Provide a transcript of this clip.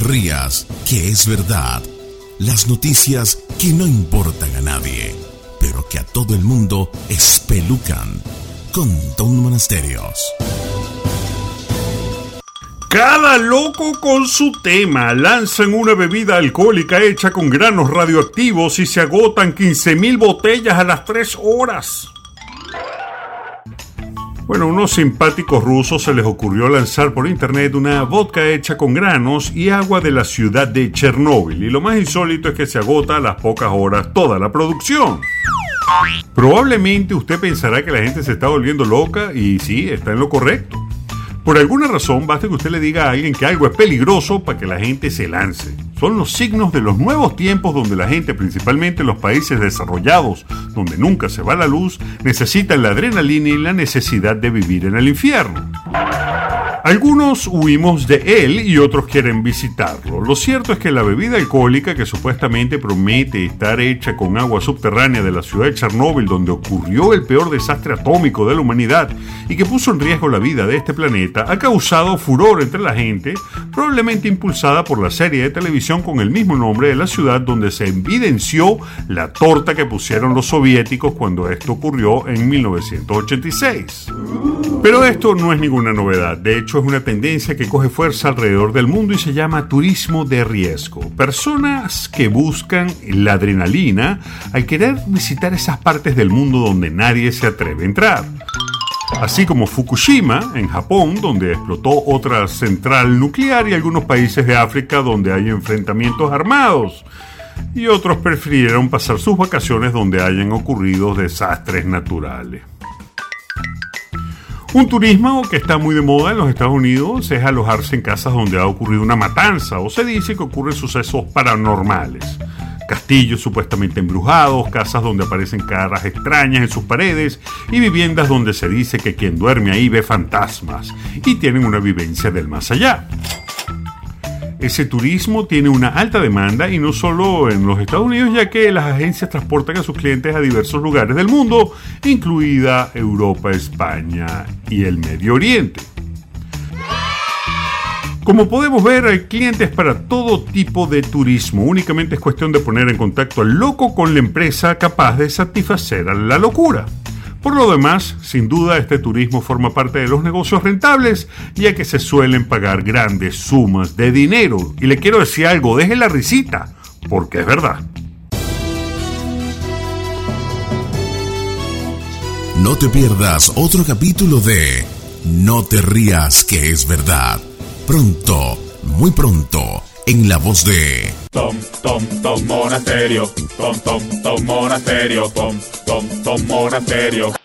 rías, que es verdad. Las noticias que no importan a nadie, pero que a todo el mundo espelucan. Con Don Monasterios. Cada loco con su tema. Lanzan una bebida alcohólica hecha con granos radioactivos y se agotan 15.000 botellas a las 3 horas. Bueno, unos simpáticos rusos se les ocurrió lanzar por internet una vodka hecha con granos y agua de la ciudad de Chernóbil. Y lo más insólito es que se agota a las pocas horas toda la producción. Probablemente usted pensará que la gente se está volviendo loca y sí, está en lo correcto. Por alguna razón, basta que usted le diga a alguien que algo es peligroso para que la gente se lance. Son los signos de los nuevos tiempos donde la gente, principalmente en los países desarrollados, donde nunca se va la luz, necesitan la adrenalina y la necesidad de vivir en el infierno. Algunos huimos de él y otros quieren visitarlo. Lo cierto es que la bebida alcohólica que supuestamente promete estar hecha con agua subterránea de la ciudad de Chernóbil, donde ocurrió el peor desastre atómico de la humanidad y que puso en riesgo la vida de este planeta, ha causado furor entre la gente, probablemente impulsada por la serie de televisión con el mismo nombre de la ciudad donde se evidenció la torta que pusieron los soviéticos cuando esto ocurrió en 1986. Pero esto no es ninguna novedad, de hecho es una tendencia que coge fuerza alrededor del mundo y se llama turismo de riesgo. Personas que buscan la adrenalina al querer visitar esas partes del mundo donde nadie se atreve a entrar. Así como Fukushima, en Japón, donde explotó otra central nuclear, y algunos países de África donde hay enfrentamientos armados. Y otros prefirieron pasar sus vacaciones donde hayan ocurrido desastres naturales. Un turismo que está muy de moda en los Estados Unidos es alojarse en casas donde ha ocurrido una matanza o se dice que ocurren sucesos paranormales. Castillos supuestamente embrujados, casas donde aparecen caras extrañas en sus paredes y viviendas donde se dice que quien duerme ahí ve fantasmas y tienen una vivencia del más allá ese turismo tiene una alta demanda y no solo en los Estados Unidos, ya que las agencias transportan a sus clientes a diversos lugares del mundo, incluida Europa, España y el Medio Oriente. Como podemos ver, hay clientes para todo tipo de turismo. Únicamente es cuestión de poner en contacto al loco con la empresa capaz de satisfacer a la locura. Por lo demás, sin duda este turismo forma parte de los negocios rentables, ya que se suelen pagar grandes sumas de dinero. Y le quiero decir algo, deje la risita, porque es verdad. No te pierdas otro capítulo de No te rías que es verdad. Pronto, muy pronto, en la voz de Tom, Tom, Tom Monasterio, Tom, Tom, Tom Monasterio, Tom, Tom, Tom Monasterio.